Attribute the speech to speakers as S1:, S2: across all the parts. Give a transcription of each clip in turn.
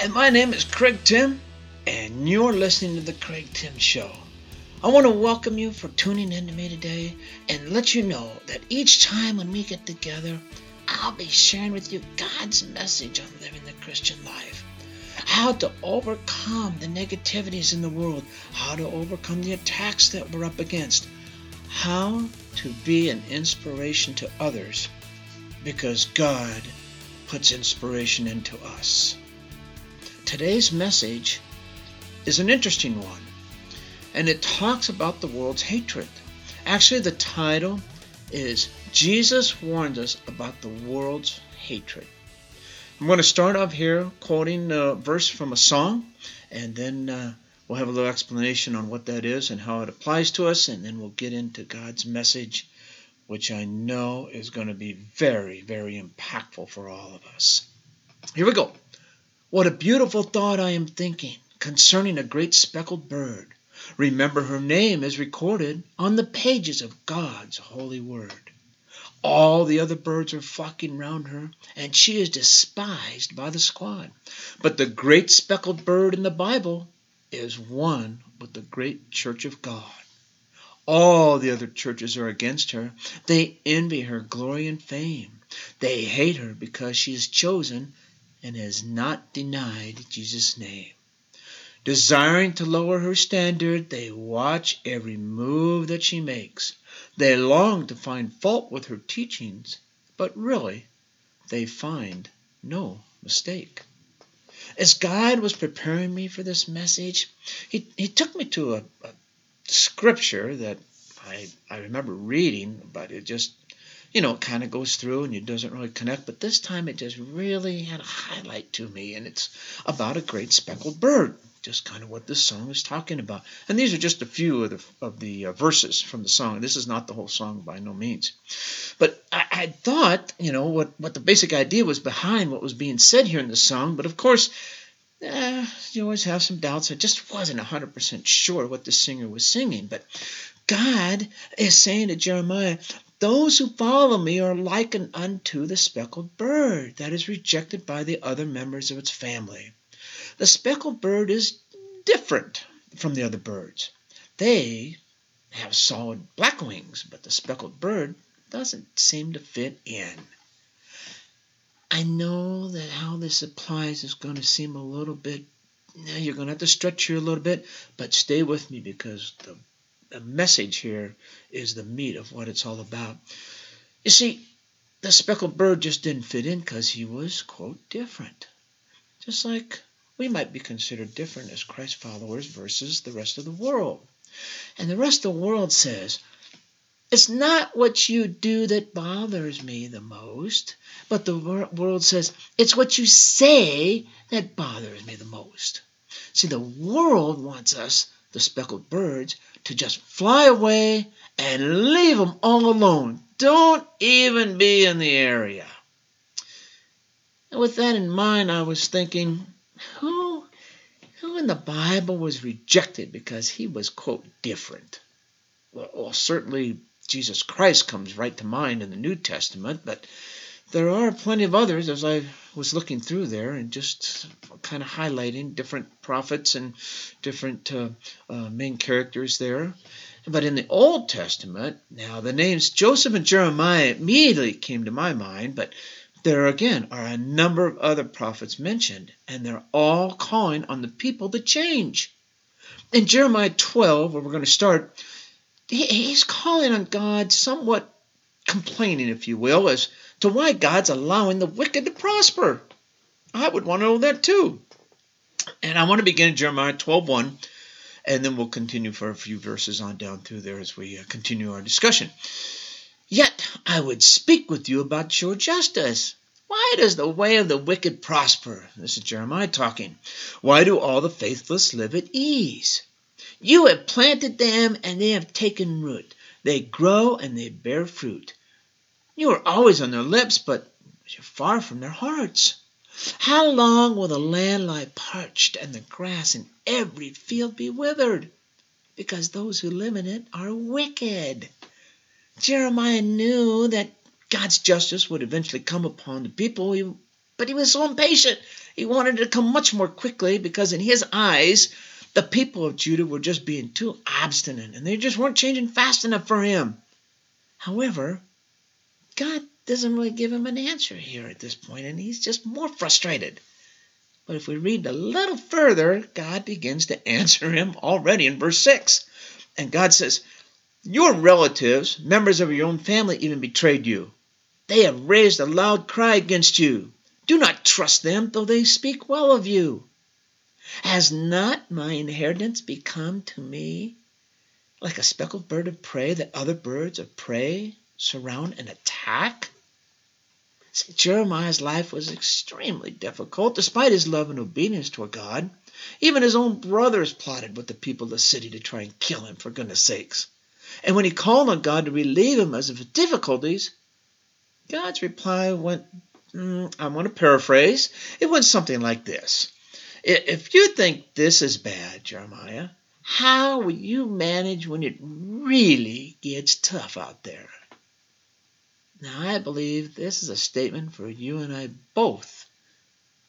S1: Hi, my name is Craig Tim, and you're listening to The Craig Tim Show. I want to welcome you for tuning in to me today and let you know that each time when we get together, I'll be sharing with you God's message on living the Christian life. How to overcome the negativities in the world, how to overcome the attacks that we're up against, how to be an inspiration to others because God puts inspiration into us. Today's message is an interesting one, and it talks about the world's hatred. Actually, the title is Jesus Warns Us About the World's Hatred. I'm going to start off here quoting a verse from a song, and then uh, we'll have a little explanation on what that is and how it applies to us, and then we'll get into God's message, which I know is going to be very, very impactful for all of us. Here we go. What a beautiful thought I am thinking concerning a great speckled bird. Remember, her name is recorded on the pages of God's holy word. All the other birds are flocking round her, and she is despised by the squad. But the great speckled bird in the Bible is one with the great church of God. All the other churches are against her. They envy her glory and fame. They hate her because she is chosen and has not denied Jesus' name. Desiring to lower her standard, they watch every move that she makes. They long to find fault with her teachings, but really they find no mistake. As God was preparing me for this message, He, he took me to a, a scripture that I, I remember reading, but it just you know, it kind of goes through and it doesn't really connect. But this time it just really had a highlight to me, and it's about a great speckled bird. Just kind of what this song is talking about. And these are just a few of the, of the uh, verses from the song. This is not the whole song by no means. But I, I thought, you know, what, what the basic idea was behind what was being said here in the song. But of course, eh, you always have some doubts. I just wasn't 100% sure what the singer was singing. But God is saying to Jeremiah, those who follow me are likened unto the speckled bird that is rejected by the other members of its family. The speckled bird is different from the other birds. They have solid black wings, but the speckled bird doesn't seem to fit in. I know that how this applies is going to seem a little bit, you're going to have to stretch here a little bit, but stay with me because the the message here is the meat of what it's all about. You see, the speckled bird just didn't fit in because he was, quote, different. Just like we might be considered different as Christ followers versus the rest of the world. And the rest of the world says, it's not what you do that bothers me the most, but the world says, it's what you say that bothers me the most. See, the world wants us the speckled birds to just fly away and leave them all alone. Don't even be in the area. And with that in mind, I was thinking, who, who in the Bible was rejected because he was, quote, different? Well, certainly Jesus Christ comes right to mind in the New Testament, but there are plenty of others as I was looking through there and just kind of highlighting different prophets and different uh, uh, main characters there. But in the Old Testament, now the names Joseph and Jeremiah immediately came to my mind, but there again are a number of other prophets mentioned, and they're all calling on the people to change. In Jeremiah 12, where we're going to start, he's calling on God somewhat complaining, if you will, as to why God's allowing the wicked to prosper. I would want to know that too. And I want to begin in Jeremiah 12:1, and then we'll continue for a few verses on down through there as we uh, continue our discussion. Yet I would speak with you about your justice. Why does the way of the wicked prosper? This is Jeremiah talking. Why do all the faithless live at ease? You have planted them, and they have taken root. They grow and they bear fruit. You are always on their lips, but you're far from their hearts. How long will the land lie parched and the grass in every field be withered? Because those who live in it are wicked. Jeremiah knew that God's justice would eventually come upon the people But he was so impatient. He wanted it to come much more quickly because, in his eyes, the people of Judah were just being too obstinate and they just weren't changing fast enough for him. However, God doesn't really give him an answer here at this point, and he's just more frustrated. But if we read a little further, God begins to answer him already in verse 6. And God says, Your relatives, members of your own family, even betrayed you. They have raised a loud cry against you. Do not trust them, though they speak well of you. Has not my inheritance become to me like a speckled bird of prey that other birds of prey surround and attack? See, Jeremiah's life was extremely difficult, despite his love and obedience toward God. Even his own brothers plotted with the people of the city to try and kill him, for goodness sakes. And when he called on God to relieve him of his difficulties, God's reply went Mm, I want to paraphrase. It went something like this If you think this is bad, Jeremiah, how will you manage when it really gets tough out there? Now, I believe this is a statement for you and I both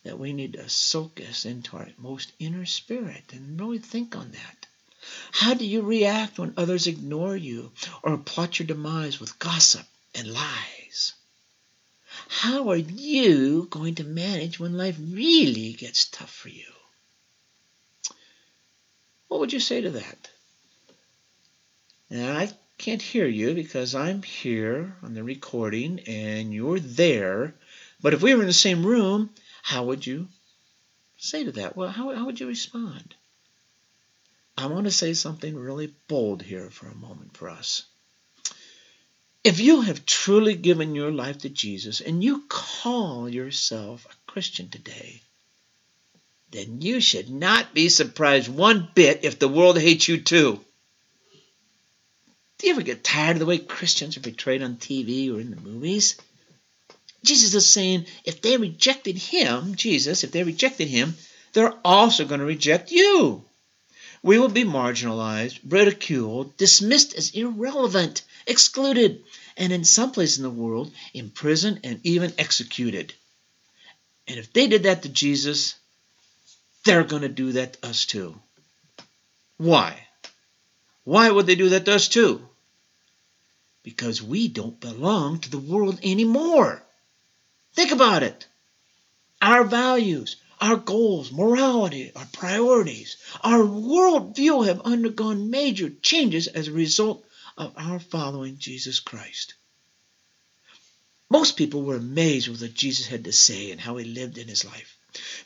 S1: that we need to soak us into our most inner spirit and really think on that. How do you react when others ignore you or plot your demise with gossip and lies? How are you going to manage when life really gets tough for you? What would you say to that? Now, I can't hear you because I'm here on the recording and you're there. But if we were in the same room, how would you say to that? Well, how, how would you respond? I want to say something really bold here for a moment for us. If you have truly given your life to Jesus and you call yourself a Christian today, then you should not be surprised one bit if the world hates you too. Do you ever get tired of the way Christians are portrayed on TV or in the movies? Jesus is saying if they rejected him, Jesus, if they rejected him, they're also going to reject you. We will be marginalized, ridiculed, dismissed as irrelevant, excluded, and in some place in the world, imprisoned and even executed. And if they did that to Jesus, they're going to do that to us too. Why? Why would they do that to us too? Because we don't belong to the world anymore. Think about it. Our values, our goals, morality, our priorities, our worldview have undergone major changes as a result of our following Jesus Christ. Most people were amazed with what Jesus had to say and how he lived in his life.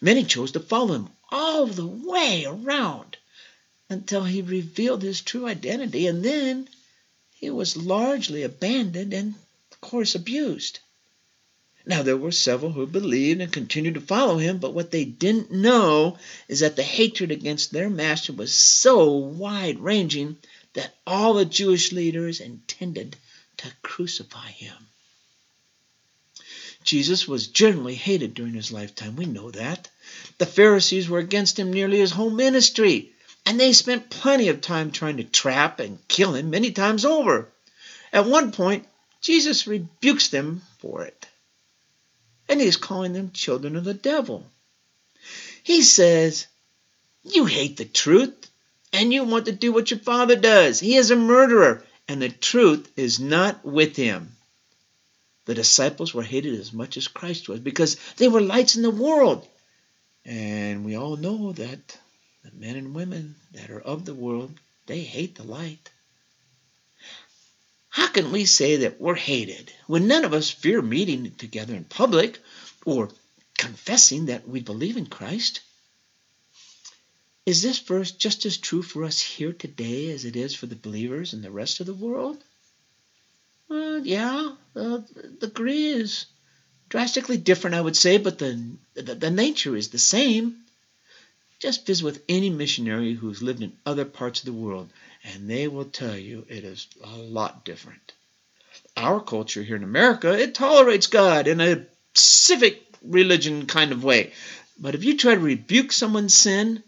S1: Many chose to follow him all the way around until he revealed his true identity, and then he was largely abandoned and, of course, abused. Now, there were several who believed and continued to follow him, but what they didn't know is that the hatred against their master was so wide ranging that all the Jewish leaders intended to crucify him. Jesus was generally hated during his lifetime. We know that. The Pharisees were against him nearly his whole ministry, and they spent plenty of time trying to trap and kill him many times over. At one point, Jesus rebukes them for it and he's calling them children of the devil. He says, You hate the truth, and you want to do what your father does. He is a murderer, and the truth is not with him. The disciples were hated as much as Christ was because they were lights in the world. And we all know that the men and women that are of the world, they hate the light. How can we say that we're hated when none of us fear meeting together in public or confessing that we believe in Christ? Is this verse just as true for us here today as it is for the believers in the rest of the world? Yeah, the degree is drastically different, I would say, but the, the, the nature is the same. Just visit with any missionary who's lived in other parts of the world and they will tell you it is a lot different. Our culture here in America, it tolerates God in a civic religion kind of way. But if you try to rebuke someone's sin,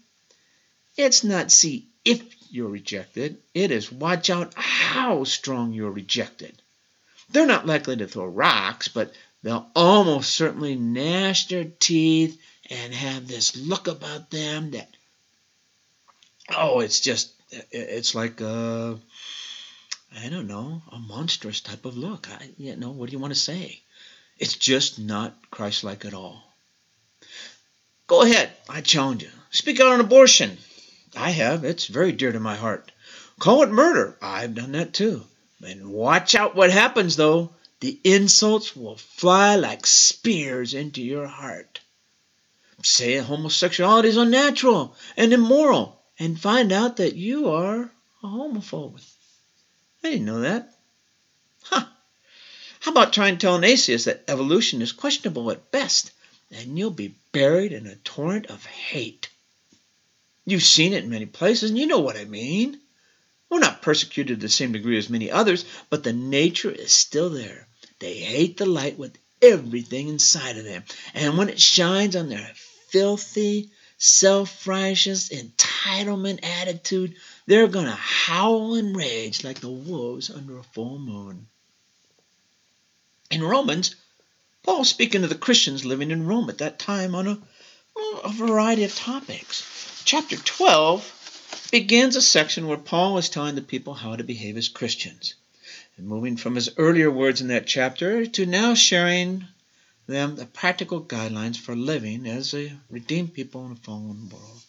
S1: it's not see if you're rejected, it is watch out how strong you're rejected. They're not likely to throw rocks, but they'll almost certainly gnash their teeth and have this look about them that, oh, it's just, it's like a, I don't know, a monstrous type of look. I, you know, what do you want to say? It's just not Christ like at all. Go ahead, I challenge you. Speak out on abortion. I have. It's very dear to my heart. Call it murder. I've done that too. And watch out what happens, though. The insults will fly like spears into your heart. Say homosexuality is unnatural and immoral, and find out that you are a homophobe. I didn't know that. Huh. How about trying to tell an atheist that evolution is questionable at best, and you'll be buried in a torrent of hate? You've seen it in many places, and you know what I mean. We're not persecuted to the same degree as many others, but the nature is still there. They hate the light with everything inside of them. And when it shines on their filthy, self righteous, entitlement attitude, they're going to howl and rage like the wolves under a full moon. In Romans, Paul speaking to the Christians living in Rome at that time on a, a variety of topics. Chapter 12 begins a section where Paul is telling the people how to behave as Christians. And moving from his earlier words in that chapter to now sharing them the practical guidelines for living as a redeemed people in a fallen world.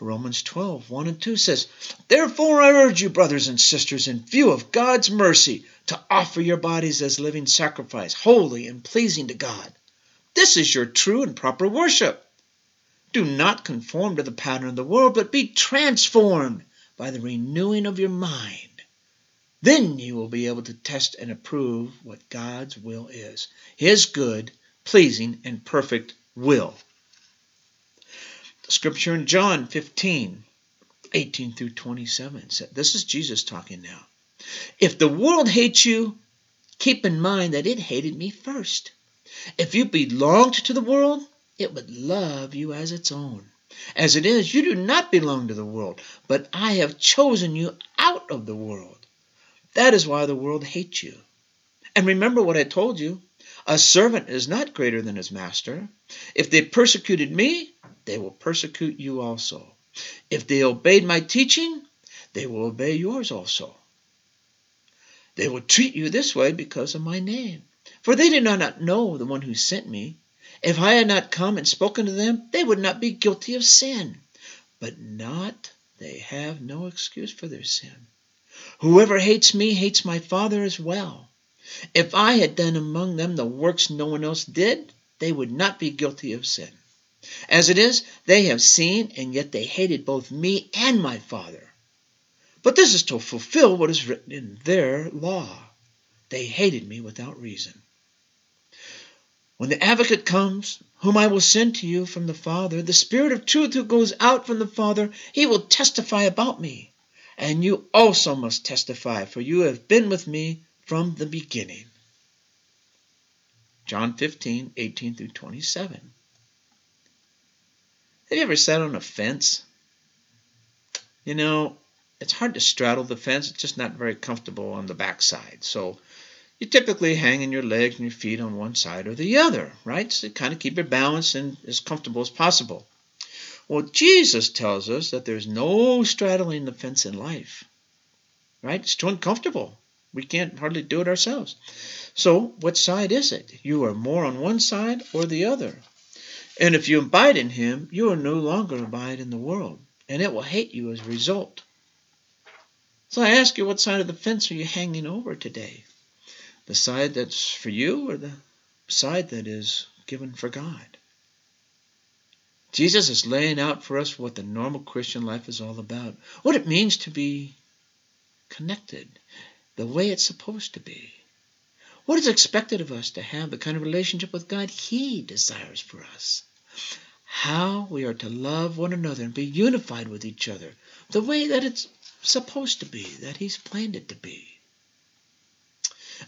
S1: Romans 12, 1 and 2 says, Therefore I urge you, brothers and sisters, in view of God's mercy, to offer your bodies as living sacrifice, holy and pleasing to God. This is your true and proper worship. Do not conform to the pattern of the world, but be transformed by the renewing of your mind. Then you will be able to test and approve what God's will is His good, pleasing, and perfect will. The scripture in John 15, 18 through 27 said, This is Jesus talking now. If the world hates you, keep in mind that it hated me first. If you belonged to the world, it would love you as its own. As it is, you do not belong to the world, but I have chosen you out of the world. That is why the world hates you. And remember what I told you a servant is not greater than his master. If they persecuted me, they will persecute you also. If they obeyed my teaching, they will obey yours also. They will treat you this way because of my name. For they did not know the one who sent me. If I had not come and spoken to them, they would not be guilty of sin. But not, they have no excuse for their sin. Whoever hates me hates my Father as well. If I had done among them the works no one else did, they would not be guilty of sin. As it is, they have seen, and yet they hated both me and my Father. But this is to fulfill what is written in their law. They hated me without reason. When the advocate comes, whom I will send to you from the Father, the Spirit of truth who goes out from the Father, he will testify about me. And you also must testify, for you have been with me from the beginning. John 15, 18 through 27. Have you ever sat on a fence? You know, it's hard to straddle the fence. It's just not very comfortable on the backside. So you typically hang in your legs and your feet on one side or the other, right? So kind of keep your balance and as comfortable as possible. Well, Jesus tells us that there's no straddling the fence in life, right? It's too uncomfortable. We can't hardly do it ourselves. So, what side is it? You are more on one side or the other. And if you abide in Him, you will no longer abide in the world, and it will hate you as a result. So I ask you, what side of the fence are you hanging over today? the side that's for you or the side that is given for God. Jesus is laying out for us what the normal Christian life is all about, what it means to be connected the way it's supposed to be. What is expected of us to have the kind of relationship with God He desires for us? How we are to love one another and be unified with each other the way that it's supposed to be, that He's planned it to be.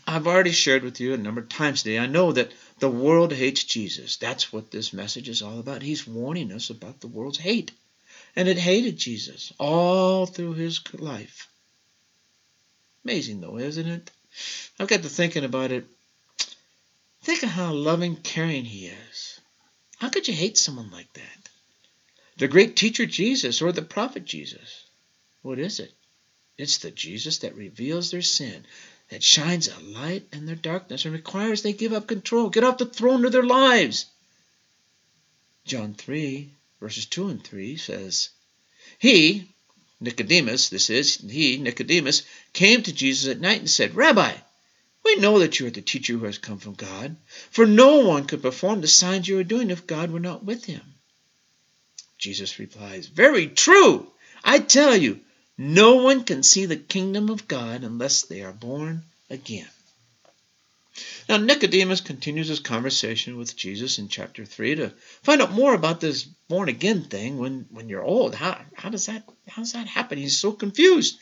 S1: I've already shared with you a number of times today. I know that the world hates Jesus. That's what this message is all about. He's warning us about the world's hate. And it hated Jesus all through his life. Amazing, though, isn't it? I've got to thinking about it. Think of how loving, caring he is. How could you hate someone like that? The great teacher Jesus or the prophet Jesus? What is it? It's the Jesus that reveals their sin, that shines a light in their darkness and requires they give up control, get off the throne of their lives. John 3, verses 2 and 3 says, He, Nicodemus, this is, he, Nicodemus, came to Jesus at night and said, Rabbi, we know that you are the teacher who has come from God, for no one could perform the signs you are doing if God were not with him. Jesus replies, Very true! I tell you, no one can see the kingdom of God unless they are born again. Now, Nicodemus continues his conversation with Jesus in chapter 3 to find out more about this born again thing when, when you're old. How, how, does that, how does that happen? He's so confused.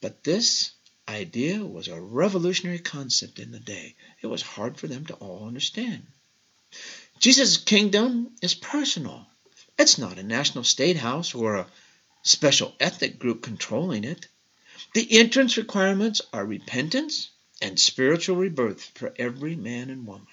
S1: But this idea was a revolutionary concept in the day. It was hard for them to all understand. Jesus' kingdom is personal. It's not a national state house or a special ethnic group controlling it. The entrance requirements are repentance and spiritual rebirth for every man and woman.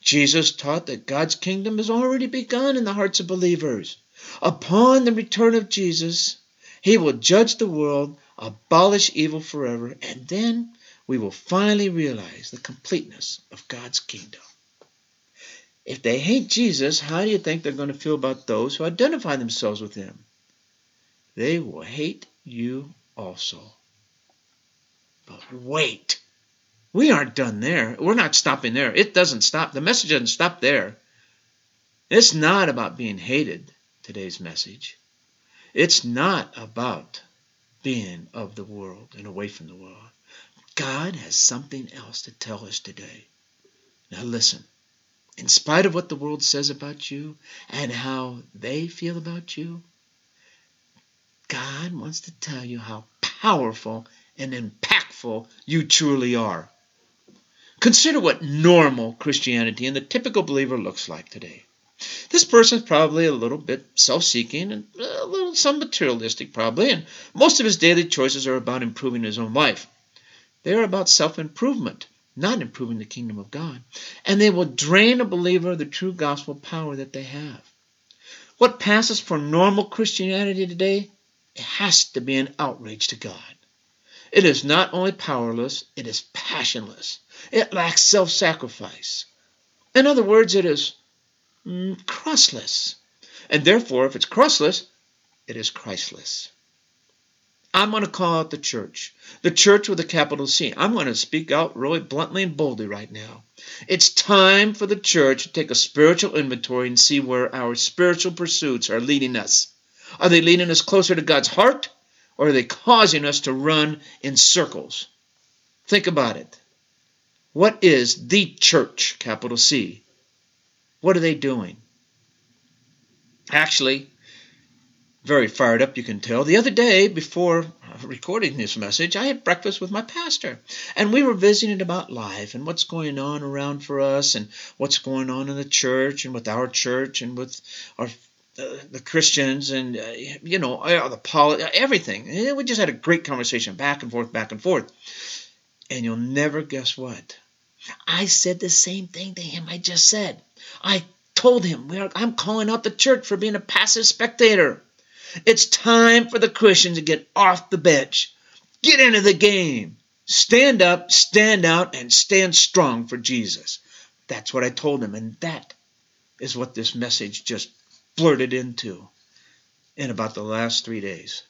S1: Jesus taught that God's kingdom has already begun in the hearts of believers. Upon the return of Jesus, he will judge the world abolish evil forever, and then we will finally realize the completeness of God's kingdom. If they hate Jesus, how do you think they're going to feel about those who identify themselves with him? They will hate you also. But wait, we aren't done there. We're not stopping there. It doesn't stop. The message doesn't stop there. It's not about being hated, today's message. It's not about being of the world and away from the world. God has something else to tell us today. Now listen. In spite of what the world says about you and how they feel about you, God wants to tell you how powerful and impactful you truly are. Consider what normal Christianity and the typical believer looks like today. This person is probably a little bit self-seeking and a little some materialistic probably, and most of his daily choices are about improving his own life. They are about self-improvement, not improving the kingdom of God, and they will drain a believer of the true gospel power that they have. What passes for normal Christianity today it has to be an outrage to God. It is not only powerless, it is passionless. It lacks self-sacrifice. In other words, it is mm, crossless. And therefore, if it's crossless, it is Christless. I'm going to call out the church, the church with a capital C. I'm going to speak out really bluntly and boldly right now. It's time for the church to take a spiritual inventory and see where our spiritual pursuits are leading us. Are they leading us closer to God's heart, or are they causing us to run in circles? Think about it. What is the church, capital C? What are they doing? Actually, very fired up, you can tell. The other day, before recording this message, I had breakfast with my pastor, and we were visiting about life and what's going on around for us, and what's going on in the church, and with our church, and with our uh, the Christians, and uh, you know uh, the poli- everything. And we just had a great conversation, back and forth, back and forth. And you'll never guess what. I said the same thing to him I just said. I told him, are, I'm calling out the church for being a passive spectator. It's time for the Christians to get off the bench, get into the game, stand up, stand out, and stand strong for Jesus. That's what I told him, and that is what this message just blurted into in about the last three days.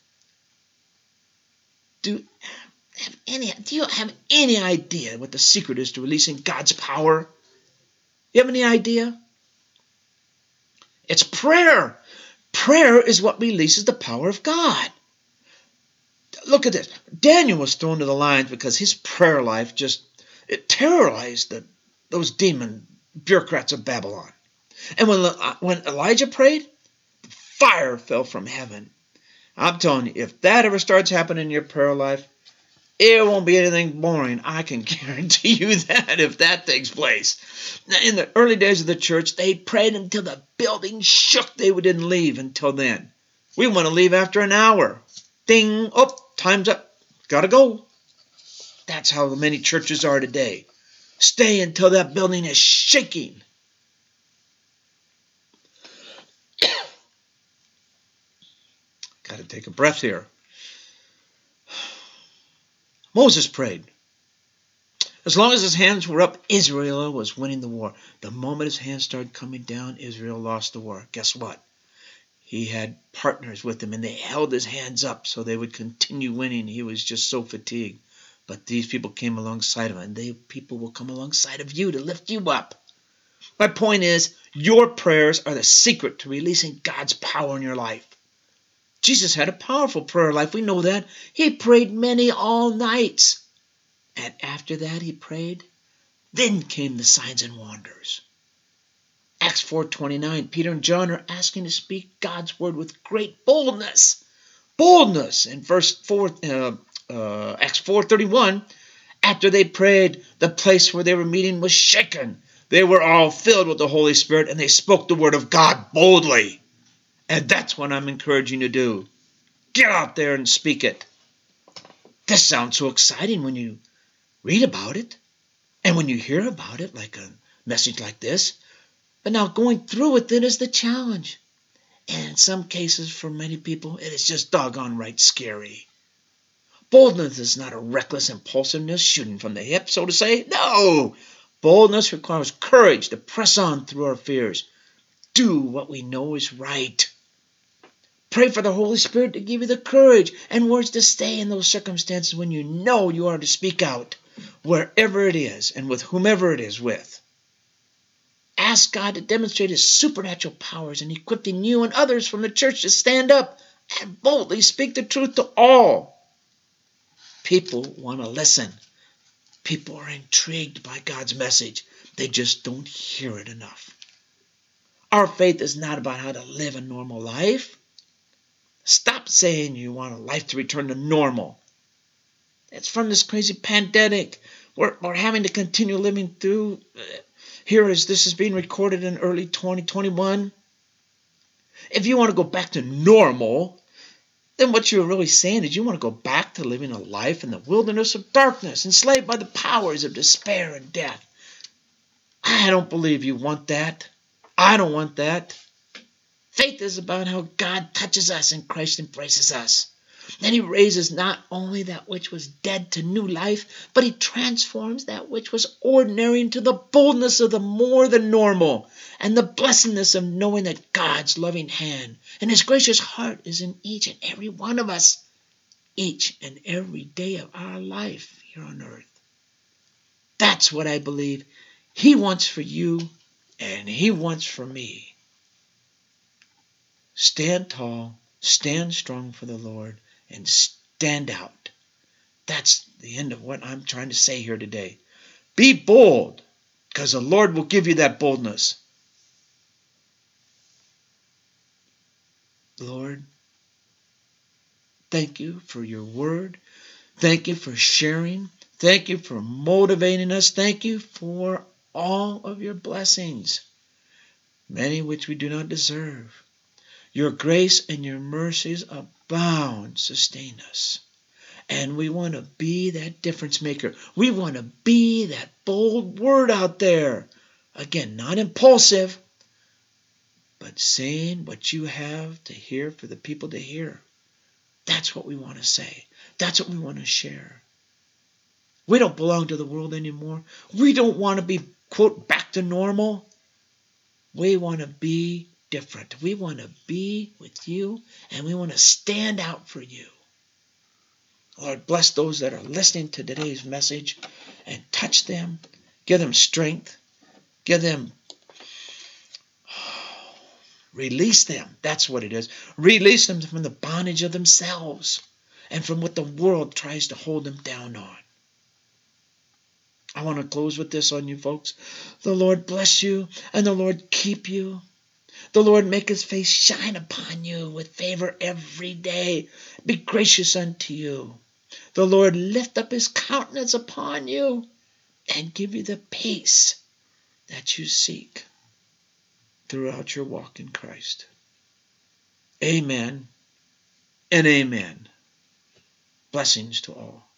S1: Do have any do you have any idea what the secret is to releasing God's power? You have any idea? It's prayer. Prayer is what releases the power of God. Look at this. Daniel was thrown to the lions because his prayer life just it terrorized the, those demon bureaucrats of Babylon. And when, uh, when Elijah prayed, fire fell from heaven. I'm telling you, if that ever starts happening in your prayer life, it won't be anything boring. I can guarantee you that if that takes place. In the early days of the church, they prayed until the building shook. They didn't leave until then. We want to leave after an hour. Ding, oh, time's up. Gotta go. That's how many churches are today. Stay until that building is shaking. Got to take a breath here. Moses prayed. As long as his hands were up, Israel was winning the war. The moment his hands started coming down, Israel lost the war. Guess what? He had partners with him and they held his hands up so they would continue winning. He was just so fatigued. But these people came alongside of him and they people will come alongside of you to lift you up. My point is, your prayers are the secret to releasing God's power in your life. Jesus had a powerful prayer life. We know that. He prayed many all nights. And after that he prayed. Then came the signs and wonders. Acts 4:29 Peter and John are asking to speak God's word with great boldness. Boldness in verse 4 uh, uh, Acts 4:31 after they prayed the place where they were meeting was shaken. They were all filled with the Holy Spirit and they spoke the word of God boldly. And that's what I'm encouraging you to do. Get out there and speak it. This sounds so exciting when you read about it and when you hear about it, like a message like this. But now going through it then is the challenge. And in some cases, for many people, it is just doggone right scary. Boldness is not a reckless impulsiveness shooting from the hip, so to say. No! Boldness requires courage to press on through our fears. Do what we know is right. Pray for the Holy Spirit to give you the courage and words to stay in those circumstances when you know you are to speak out, wherever it is and with whomever it is with. Ask God to demonstrate His supernatural powers in equipping you and others from the church to stand up and boldly speak the truth to all. People want to listen. People are intrigued by God's message. They just don't hear it enough. Our faith is not about how to live a normal life. Stop saying you want a life to return to normal. It's from this crazy pandemic. We're, we're having to continue living through. Uh, here as this is being recorded in early 2021. If you want to go back to normal, then what you're really saying is you want to go back to living a life in the wilderness of darkness, enslaved by the powers of despair and death. I don't believe you want that. I don't want that. Faith is about how God touches us and Christ embraces us. Then he raises not only that which was dead to new life, but he transforms that which was ordinary into the boldness of the more than normal and the blessedness of knowing that God's loving hand and his gracious heart is in each and every one of us, each and every day of our life here on earth. That's what I believe he wants for you and he wants for me. Stand tall, stand strong for the Lord, and stand out. That's the end of what I'm trying to say here today. Be bold, because the Lord will give you that boldness. Lord, thank you for your word. Thank you for sharing. Thank you for motivating us. Thank you for all of your blessings, many which we do not deserve. Your grace and your mercies abound. Sustain us. And we want to be that difference maker. We want to be that bold word out there. Again, not impulsive, but saying what you have to hear for the people to hear. That's what we want to say. That's what we want to share. We don't belong to the world anymore. We don't want to be, quote, back to normal. We want to be different. We want to be with you and we want to stand out for you. Lord, bless those that are listening to today's message and touch them. Give them strength. Give them, release them. That's what it is. Release them from the bondage of themselves and from what the world tries to hold them down on. I want to close with this on you folks. The Lord bless you and the Lord keep you. The Lord make his face shine upon you with favor every day, be gracious unto you. The Lord lift up his countenance upon you and give you the peace that you seek throughout your walk in Christ. Amen and amen. Blessings to all.